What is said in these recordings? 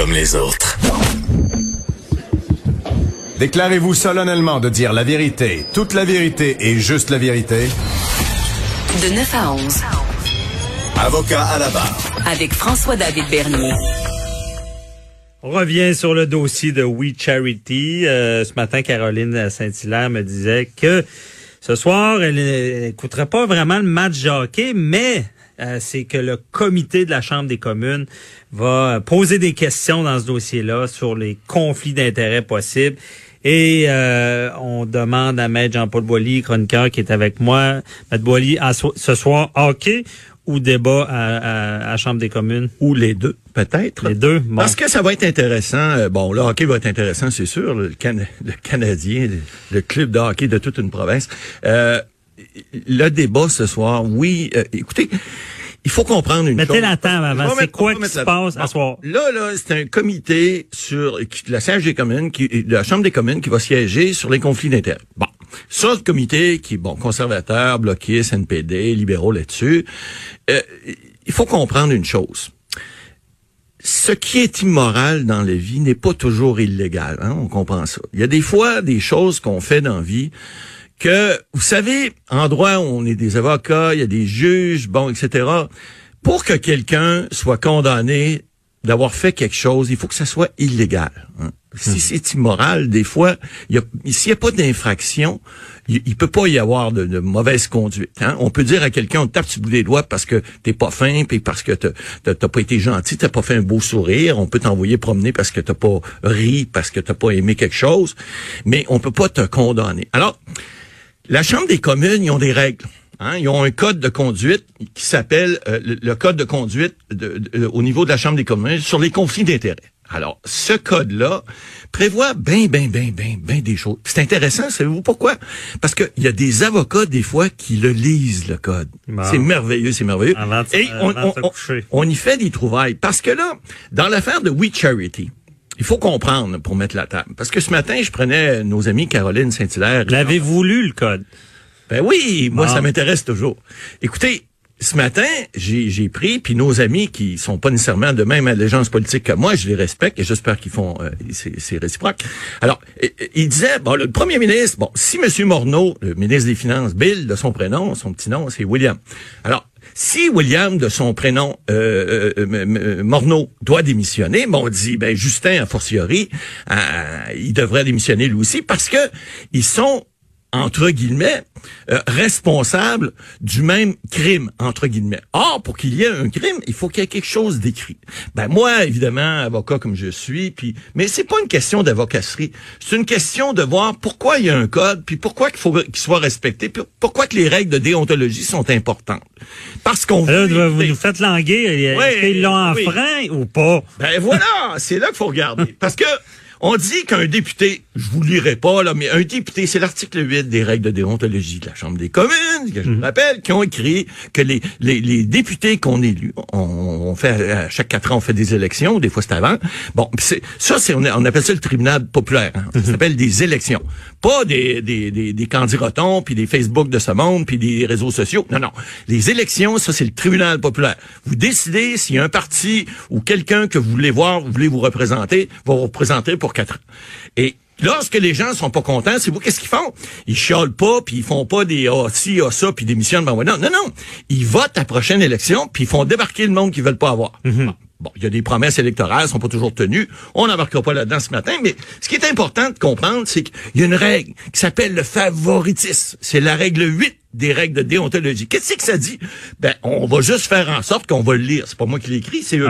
Comme les autres. Déclarez-vous solennellement de dire la vérité, toute la vérité et juste la vérité. De 9 à 11. Avocat à la barre. Avec François-David Bernier. On revient sur le dossier de We Charity. Euh, ce matin, Caroline Saint-Hilaire me disait que ce soir, elle n'écouterait pas vraiment le match de hockey, mais euh, c'est que le comité de la Chambre des communes va poser des questions dans ce dossier-là sur les conflits d'intérêts possibles. Et euh, on demande à Maître Jean-Paul Boilly, chroniqueur qui est avec moi, Maître Boilly, ce soir, hockey ou débat à, à, Chambre des communes? Ou les deux, peut-être. Les deux, Parce que ça va être intéressant. Euh, bon, le hockey va être intéressant, c'est sûr. Le, le Canadien, le, club de hockey de toute une province. Euh, le débat ce soir, oui, euh, écoutez, il faut comprendre une Mettez chose. la table avant. C'est quoi qui se passe à soir? Là, là, c'est un comité sur la siège des communes, qui, de la Chambre des communes qui va siéger sur les conflits d'intérêts. Bon. Ça, le comité qui est bon, conservateur, bloqué, NPD, libéraux là-dessus, euh, il faut comprendre une chose. Ce qui est immoral dans la vie n'est pas toujours illégal. Hein? On comprend ça. Il y a des fois des choses qu'on fait dans la vie que, vous savez, en droit, on est des avocats, il y a des juges, bon, etc. Pour que quelqu'un soit condamné d'avoir fait quelque chose, il faut que ça soit illégal. Hein. Si hmm. c'est immoral, des fois, s'il n'y a pas d'infraction, il, il, peut pas y avoir de, mauvaise conduite. Hein. On peut dire à quelqu'un, on te tape sur le bout des doigts parce que t'es pas fin, puis parce que t'as pas été gentil, t'as pas fait un beau sourire. On peut t'envoyer promener parce que t'as pas ri, parce que t'as pas aimé quelque chose, mais on peut pas te condamner. Alors, la Chambre des communes, ils ont des règles. Hein? Ils ont un code de conduite qui s'appelle euh, le, code de conduite au niveau de la Chambre des communes sur les conflits d'intérêts. Alors, ce code-là prévoit bien, bien, bien, bien, bien des choses. C'est intéressant, savez-vous pourquoi? Parce qu'il y a des avocats, des fois, qui le lisent, le code. C'est merveilleux, c'est merveilleux. Et on, on, y fait des trouvailles. Parce que là, dans l'affaire de We Charity, il faut comprendre pour mettre la table. Parce que ce matin, je prenais nos amis Caroline Saint-Hilaire. L'avez-vous lu, le code? Ben oui, moi, ça m'intéresse toujours. Écoutez, ce matin, j'ai pris, puis nos amis qui sont pas nécessairement de même allégeance politique que moi, je les respecte et j'espère qu'ils font, euh, c'est réciproque. Alors, il disait, bon, le premier ministre, bon, si M. Morneau, le ministre des Finances, Bill, de son prénom, son petit nom, c'est William. Alors, si William, de son prénom euh, euh, Morneau, doit démissionner, bon, on dit, ben Justin, a fortiori, il devrait démissionner lui aussi parce que ils sont entre guillemets, euh, responsable du même crime, entre guillemets. Or, pour qu'il y ait un crime, il faut qu'il y ait quelque chose d'écrit. Ben moi, évidemment, avocat comme je suis, puis mais c'est pas une question d'avocasserie. C'est une question de voir pourquoi il y a un code, puis pourquoi il faut qu'il soit respecté, puis pourquoi que les règles de déontologie sont importantes. Parce qu'on veut... vous nous faites languer, ils l'ont enfreint ou pas? Ben voilà, c'est là qu'il faut regarder. Parce que on dit qu'un député, je vous lirai pas, là, mais un député, c'est l'article 8 des règles de déontologie de la Chambre des communes, que je vous mhm. rappelle, qui ont écrit que les, les, les députés qu'on élu, on, on, fait, à chaque quatre ans, on fait des élections, des fois c'est avant. Bon, c'est, ça, c'est, on, appelle ça le tribunal populaire. Hein. Ça mhm. s'appelle des élections. Pas des, des, des, des candidatons, puis des Facebook de ce monde, puis des réseaux sociaux. Non, non. Les élections, ça, c'est le tribunal populaire. Vous décidez si un parti ou quelqu'un que vous voulez voir, vous voulez vous représenter, va vous représenter pour quatre ans. Et Lorsque les gens sont pas contents, c'est vous qu'est-ce qu'ils font? Ils chiolent pas, puis ils font pas des ah si ah ça, puis démissionnent. Ben, non, non, non. Ils votent à la prochaine élection, puis ils font débarquer le monde qu'ils veulent pas avoir. Mhm. Bon, il y a des promesses électorales, sont pas toujours tenues. On n'embarquera pas là-dedans ce matin, mais ce qui est important de comprendre, c'est qu'il y a une règle qui s'appelle le favoritisme. C'est la règle 8 des règles de déontologie. Qu'est-ce que ça dit? Ben, on va juste faire en sorte qu'on va le lire. C'est pas moi qui l'écris, c'est eux.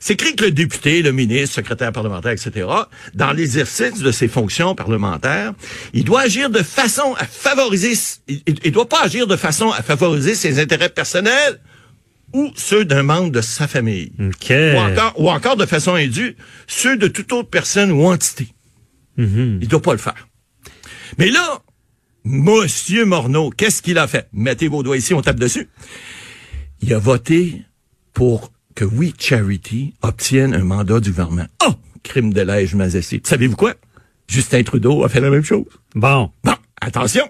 C'est écrit que le député, le ministre, secrétaire parlementaire, etc., dans l'exercice de ses fonctions parlementaires, il doit agir de façon à favoriser, il, il doit pas agir de façon à favoriser ses intérêts personnels ou ceux d'un membre de sa famille. Ou encore, ou encore de façon indue, ceux de toute autre personne ou entité. Mhm. Il doit pas le faire. Mais là, Monsieur Morneau, qu'est-ce qu'il a fait? Mettez vos doigts ici, on tape dessus. Il a voté pour que We Charity obtienne un mandat du gouvernement. Oh! Crime de lège mazessé. Savez-vous quoi? Justin Trudeau a fait la même chose. Bon. Bon, attention.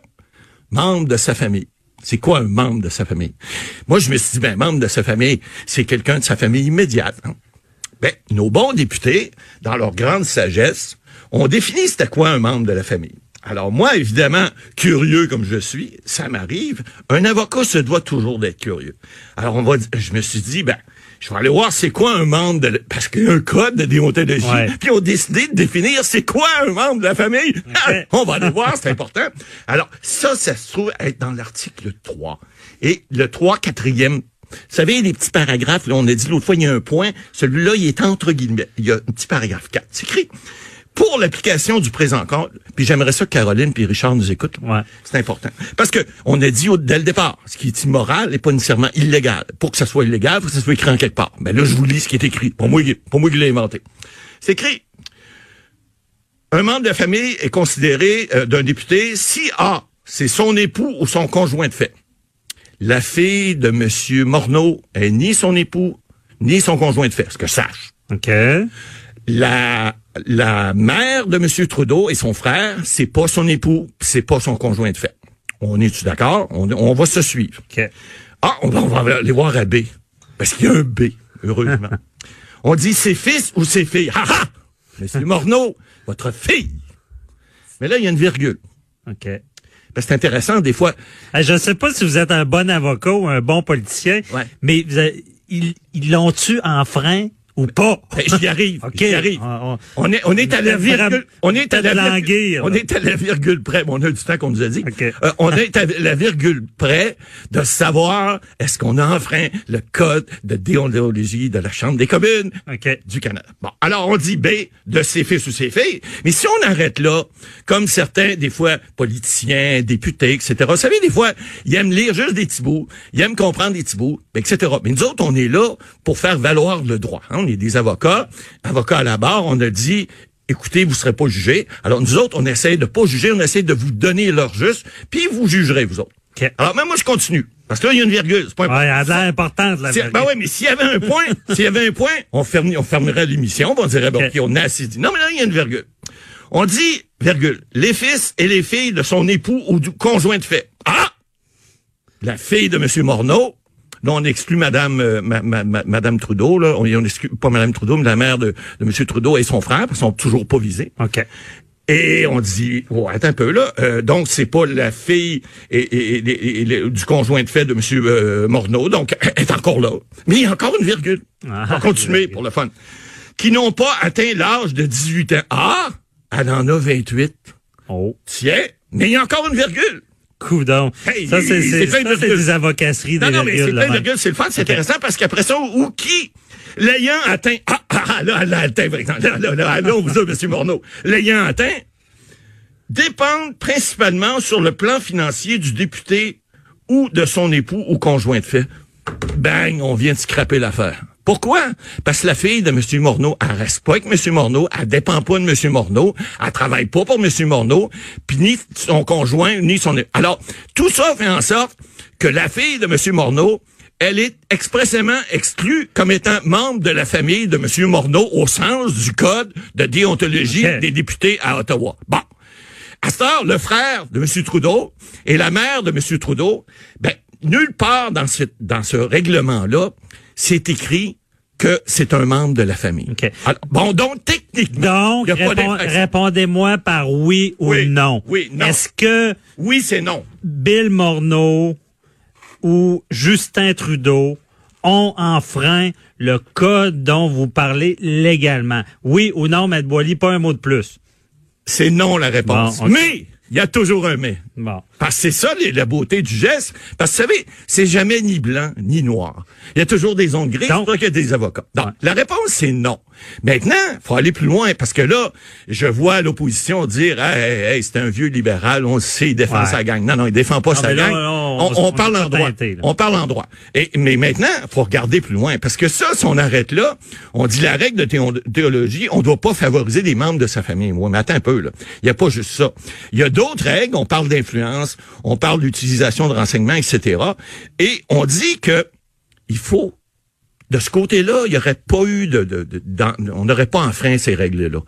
Membre de sa famille. C'est quoi un membre de sa famille? Moi, je me suis dit, ben, membre de sa famille, c'est quelqu'un de sa famille immédiate. hein. Ben, nos bons députés, dans leur grande sagesse, ont défini c'était quoi un membre de la famille. Alors moi, évidemment, curieux comme je suis, ça m'arrive. Un avocat se doit toujours d'être curieux. Alors on va, je me suis dit, ben, je vais aller voir c'est quoi un membre de, la- parce qu'il y a un code de déontologie. Ouais. Puis on a décidé de définir c'est quoi un membre de la famille. on va aller voir, c'est important. Alors ça, ça se trouve être dans l'article 3. Et le 3, quatrième vous savez, les petits paragraphes, là, on a dit l'autre fois, il y a un point. Celui-là, il est entre guillemets. Il y a un petit paragraphe 4. C'est écrit. Pour l'application du présent code, puis j'aimerais ça que Caroline puis Richard nous écoutent. Ouais. C'est important. Parce que on a dit au, dès le départ, ce qui est immoral n'est pas nécessairement illégal. Pour que ça soit illégal, il faut que ça soit écrit en quelque part. Mais là, je vous lis ce qui est écrit. Pour moi, pour moi, je l'ai inventé. C'est écrit. Un membre de la famille est considéré euh, d'un député si A, c'est son époux ou son conjoint de fait. La fille de M. Morneau est ni son époux, ni son conjoint de fait, ce que je sache. OK. La, la mère de M. Trudeau et son frère, c'est pas son époux, c'est pas son conjoint de fait. On est-tu d'accord? On, on va se suivre. OK. Ah, on va, on va aller voir à B. Parce qu'il y a un B, heureusement. on dit ses fils ou ses filles. Ha ha! Monsieur Morneau, votre fille. Mais là, il y a une virgule. OK. Que c'est intéressant, des fois. Hey, je ne sais pas si vous êtes un bon avocat ou un bon politicien, Ouais. mais vous avez- ils ils l'ont-tu en frein ou pas? Ben, j'y arrive. OK. J'y arrive. On- on- On est, on est à la virgule. On est à la virgule. On est à la virgule près. Bon, on a du temps qu'on nous a dit. OK. Euh, on est à la virgule près de savoir est-ce qu'on a enfreint le code de déontologie de la Chambre des communes du Canada. Bon, alors on dit B de ses fils ou ses filles, mais si on arrête là, comme certains, des fois, politiciens, députés, etc., vous savez, des fois, ils aiment lire juste des petits bouts, ils aiment comprendre des petits bouts, etc. Mais nous autres, on est là pour faire valoir le droit. hein. On est des avocats, avocats à la barre, on a dit, écoutez, vous serez pas jugés. Alors nous autres, on essaie de pas juger, on essaie de vous donner l'heure juste, puis vous jugerez, vous autres. OK. Alors, même moi, je continue. Parce que là, il y a une virgule. C'est pas Ouais, il a importante, la si- virgule. ben ouais, mais s'il y avait un point, s'il y avait un point, on, ferme- on fermerait l'émission, on dirait, bon, Ok. OK, on a assez dit. Non, mais là, il y a une virgule. On dit, virgule, les fils et les filles de son époux ou du conjoint de fait. Ah! La fille de M. Morneau, là, on exclut Madame, euh, ma- ma- ma- Madame Trudeau, là. On, on exclut pas Madame Trudeau, mais la mère de, de M. Trudeau et son frère, parce qu'ils sont toujours pas visés. OK. Et on dit, oh, attends un peu là, euh, donc c'est pas la fille et, et- et- et- et le- du conjoint de fait de M. euh, Morneau, donc elle est encore là. Mais il y a encore une virgule. Ah, on va continuer pour le fun. Qui n'ont pas atteint l'âge de 18 ans. Ah, elle en a 28. Oh. Tiens, mais il y a encore une virgule. Coudon. Hey, ça, c'est des avocasseries, Non, des non, mais c'est plein de virgules, c'est le fun, c'est intéressant parce qu'après ça, ou qui, l'ayant atteint, ah, ah, ah, là, là, atteint, par exemple, là, là, là, là, vous M. Morneau, l'ayant atteint, dépendent principalement sur le plan financier du député ou de son époux ou conjoint de fait. Bang, on vient de scraper l'affaire. Pourquoi? Parce que la fille de M. Morneau, elle reste pas avec M. Morneau, elle dépend pas de M. Morneau, elle travaille pas pour M. Morneau, puis ni son conjoint, ni son... Alors, tout ça fait en sorte que la fille de M. Morneau, elle est expressément exclue comme étant membre de la famille de M. Morneau au sens du code de déontologie des députés à Ottawa. Bon. À cette heure, le frère de M. Trudeau et la mère de M. Trudeau, ben, nulle part dans ce, dans ce règlement-là, c'est écrit que c'est un membre de la famille. Alors, bon, donc, techniquement, Donc, répond- répondez-moi par oui ou Oui, non. oui, non. Est-ce que Oui, c'est non. Bill Morneau ou Justin Trudeau ont enfreint le code dont vous parlez légalement? Oui ou non, Maître Boily, pas un mot de plus. C'est non la réponse. Bon. Mais, il y a toujours un mais. Bon. Parce que c'est ça les- la beauté du geste. Parce que vous savez, c'est jamais ni blanc ni noir. Il y a toujours des ondes grises. C'est Donc- qu'il y a des avocats. Donc, Ouais. la réponse, c'est non. Maintenant, faut aller plus loin parce que là, je vois l'opposition dire, hey, hey, hey, c'est un vieux libéral, on le sait, il défend Ouais. sa gang. Non, non, il défend pas Non, sa là, gang. on- on, on- on on parle en droit. On parle en droit. Et, mais maintenant, faut regarder plus loin parce que ça, si on arrête là, on dit la règle de théo- théologie, on doit pas favoriser des membres de sa famille. Ouais, mais attends un peu, là. Il y a pas juste ça. Il y a d'autres règles. On parle d'influence, on parle d'utilisation de renseignements, etc. Et on dit que il faut de ce côté-là, il n'y aurait pas eu de, on n'aurait pas enfreint ces règles-là.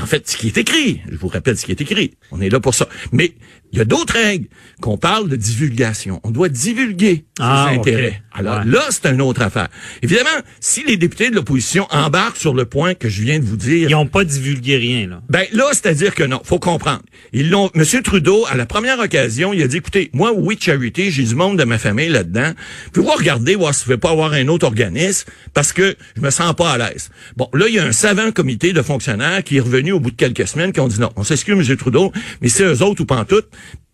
En fait, ce qui est écrit, je vous rappelle ce qui est écrit, on est là pour ça. Mais il y a d'autres règles qu'on parle de divulgation. On doit divulguer Ah, ses intérêts. Alors Ouais. là, c'est une autre affaire. Évidemment, si les députés de l'opposition embarquent sur le point que je viens de vous dire, Ils n'ont pas divulgué rien, là. ben là, c'est-à-dire que non, faut comprendre. Ils l'ont. Monsieur Trudeau, à la première occasion, il a dit écoutez, moi, oui, charity, j'ai du monde de ma famille là-dedans. Puis voir regarder, voir si vais pas avoir un autre organisme, parce que je me sens pas à l'aise. Bon, là, il y a un savant comité de fonctionnaires qui est revenu au bout de quelques semaines, qui ont dit non, on s'excuse, Monsieur Trudeau, mais c'est eux autres ou pas en tout.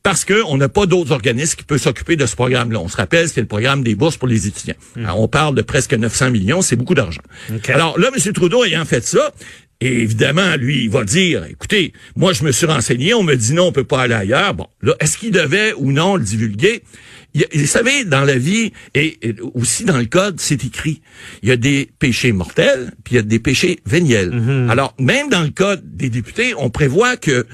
Parce qu'on n'a pas d'autres organismes qui peuvent s'occuper de ce programme-là. On se rappelle, c'est le programme des bourses pour les étudiants. Alors, on parle de presque 900 millions, c'est beaucoup d'argent. Alors là, M. Trudeau ayant fait ça, et évidemment, lui, il va dire, écoutez, moi, je me suis renseigné, on me dit non, on peut pas aller ailleurs. Bon, là, est-ce qu'il devait ou non le divulguer? Il vous savez, dans la vie, et, et aussi dans le code, c'est écrit. Il y a des péchés mortels, puis il y a des péchés véniels. Alors, même dans le code des députés, on prévoit que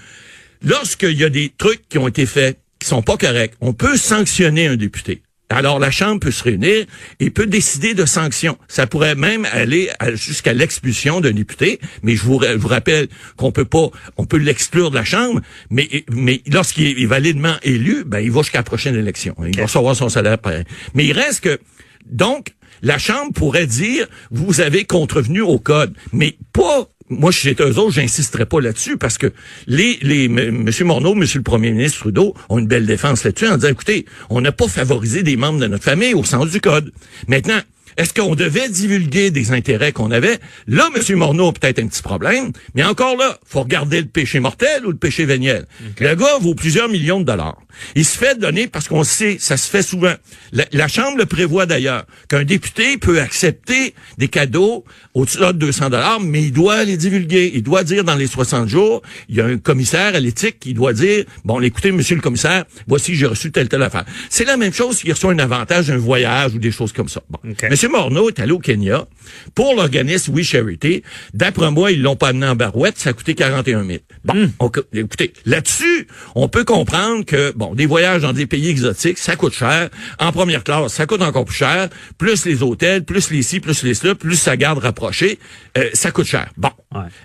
lorsqu'il y a des trucs qui ont été faits qui sont pas corrects, on peut sanctionner un député. Alors la Chambre peut se réunir et peut décider de sanctions. Ça pourrait même aller jusqu'à l'expulsion d'un député, mais je vous, ra- je vous rappelle qu'on peut pas, on peut l'exclure de la Chambre, mais, mais lorsqu'il est validement élu, ben il va jusqu'à la prochaine élection. Il va recevoir son salaire. pareil. Mais il reste que donc la Chambre pourrait dire vous avez contrevenu au code, mais pas moi, chez eux autres, j'insisterai pas là-dessus parce que les, les, M. Monsieur Morneau, Monsieur le Premier ministre Trudeau ont une belle défense là-dessus en disant, écoutez, on n'a pas favorisé des membres de notre famille au sens du code. Maintenant, est-ce qu'on devait divulguer des intérêts qu'on avait? Là, M. Morneau a peut-être un petit problème, mais encore là, faut regarder le péché mortel ou le péché véniel. Le gars vaut plusieurs millions de dollars. Il se fait donner, parce qu'on sait, ça se fait souvent. La, la Chambre le prévoit d'ailleurs, qu'un député peut accepter des cadeaux au-dessus de 200 dollars, mais il doit les divulguer. Il doit dire dans les 60 jours, il y a un commissaire à l'éthique qui doit dire, bon, écoutez, monsieur le commissaire, voici, j'ai reçu telle, telle affaire. C'est la même chose s'il reçoit un avantage, un voyage ou des choses comme ça. Bon. Monsieur Morneau est allé au Kenya pour l'organisme We Charity. D'après moi, ils l'ont pas amené en barouette, ça a coûté 41 000. Bon, on co- écoutez, là-dessus, on peut comprendre que, bon, des voyages dans des pays exotiques, ça coûte cher. En première classe, ça coûte encore plus cher. Plus les hôtels, plus les ci, plus les cela, plus sa garde rapprochée, euh, ça coûte cher. Bon.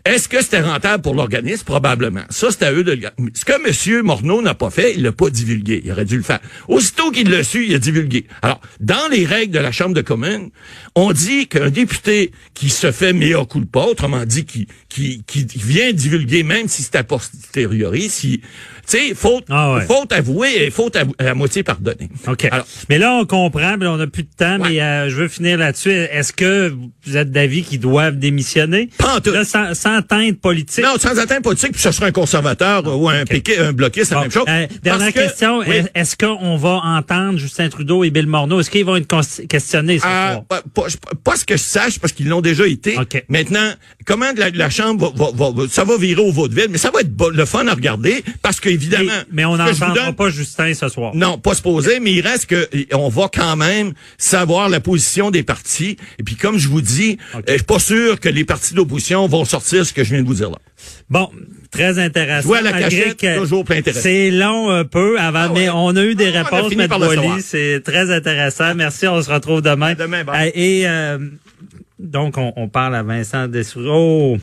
Est-ce que c'était rentable pour l'organisme? Probablement. Ça, c'est à eux de le. Ce que M. Morneau n'a pas fait, il l'a pas divulgué. Il aurait dû le faire. Aussitôt qu'il l'a su, il a divulgué. Alors, dans les règles de la Chambre de communes, on dit qu'un député qui se fait mea culpa, autrement dit, qui, qui, qui vient divulguer, même si c'est a posteriori, si, tu sais, faute, Ah ouais. faute avouée et faute à, à moitié pardonnée. OK. Alors, mais là, on comprend, mais on n'a plus de temps, Ouais. mais euh, je veux finir là-dessus. Est-ce que vous êtes d'avis qu'ils doivent démissionner? Pas en tout. Là, sans, sans teinte politique. non, sans atteinte politique, puis ce sera un conservateur ou un piquet, un bloqué, c'est Bon, la même chose. euh, dernière que- question. Oui. Est-ce qu'on va entendre Justin Trudeau et Bill Morneau? Est-ce qu'ils vont être questionnés ce Ah, soir? pas, pas- pas ce que je sache, parce qu'ils l'ont déjà été. OK. Maintenant, comment la, la Chambre va, va- va- ça va virer au vaudeville, mais ça va être le fun à regarder, parce qu'évidemment... mais, mais on n'entendra pas Justin ce soir. Non, pas se poser, mais il reste que on va quand même savoir la position des partis. Et puis, comme je vous dis, euh, je suis pas sûr que les partis d'opposition vont sortir ce que je viens de vous dire là. Bon, très intéressant. À la cachette, toujours plein intéressant. C'est long un peu avant, Ah ouais. mais on a eu des Ah, réponses, fini M. par le savoir. Boily. C'est très intéressant. Merci, on se retrouve demain. À demain, bye. Euh, Et euh, donc, on, on parle à Vincent Dessoureau.